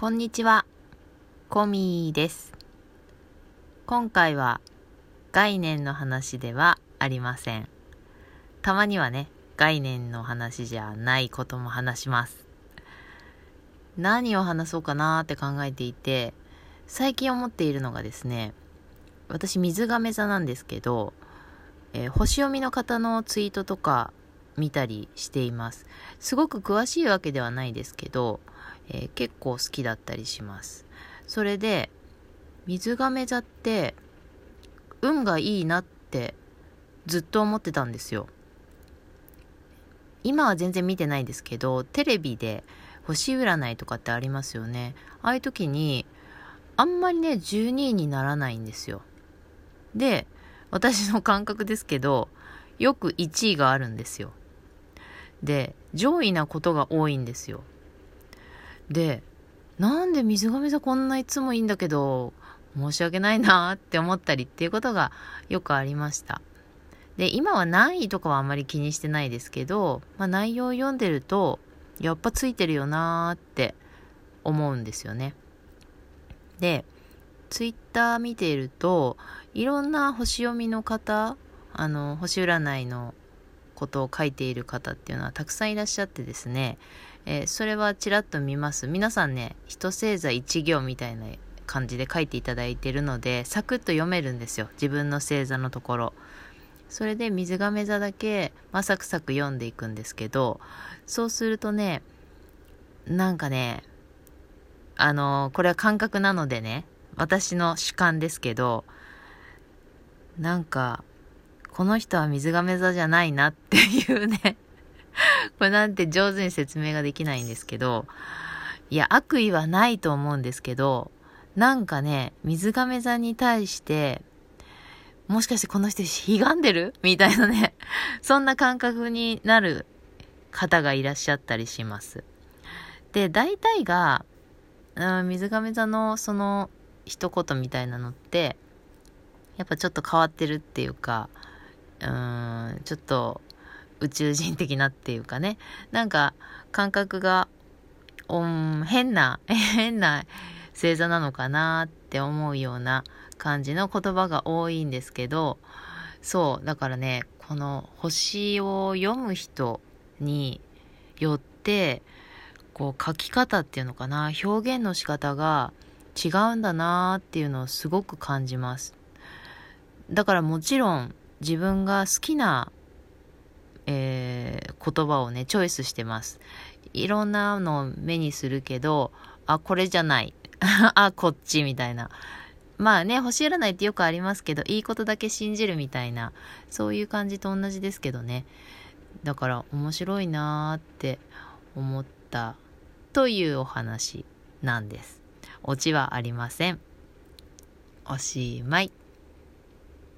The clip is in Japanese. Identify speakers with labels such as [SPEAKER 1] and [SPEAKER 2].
[SPEAKER 1] こんにちは、コミーです。今回は概念の話ではありません。たまにはね、概念の話じゃないことも話します。何を話そうかなーって考えていて、最近思っているのがですね、私水亀座なんですけど、えー星読みの方のツイートとか見たりしています。すごく詳しいわけではないですけど、えー結構好きだったりします。それで、水亀座って、運がいいなってずっと思ってたんですよ。今は全然見てないですけど、テレビで星占いとかってありますよね。ああいう時に、あんまりね、12位にならないんですよ。で、私の感覚ですけど、よく1位があるんですよ。で、上位なことが多いんですよ。で、なんで水亀座こんないつもいいんだけど、申し訳ないなって思ったりっていうことがよくありました。で、今は何位とかはあんまり気にしてないですけど、まあ、内容を読んでると、やっぱついてるよなーって思うんですよね。で、ツイッター見ていると、いろんな星読みの方、あの、星占いのことを書いている方っていうのはたくさんいらっしゃってですね、えーそれはちらっと見ます。皆さんね、一星座一行みたいな感じで書いていただいてるので、サクッと読めるんですよ。自分の星座のところ。それで水亀座だけ、まあ、サクサク読んでいくんですけど、そうするとね、なんかね、あのこれは感覚なのでね、私の主観ですけど、なんか、この人は水亀座じゃないなっていうね、これなんて上手に説明ができないんですけど、いや、悪意はないと思うんですけど、なんかね、水亀座に対して、もしかしてこの人悲願でる？みたいなね、そんな感覚になる方がいらっしゃったりします。で、大体が、うん水亀座のその一言みたいなのって、やっぱちょっと変わってるっていうか、うーん、ちょっと宇宙人的なっていうかね、なんか感覚が、うん、変な、変な星座なのかなって思うような感じの言葉が多いんですけど、そう、だからね、この星を読む人によって、こう書き方っていうのかな、表現の仕方が違うんだなっていうのをすごく感じます。だからもちろん自分が好きな、えー言葉をね、チョイスしてます。いろんなのを目にするけど、あ、これじゃない。あ、こっちみたいな。まあね、星占いってよくありますけど、いいことだけ信じるみたいな、そういう感じと同じですけどね。だから面白いなーって思ったというお話なんです。オチはありません。おしまい。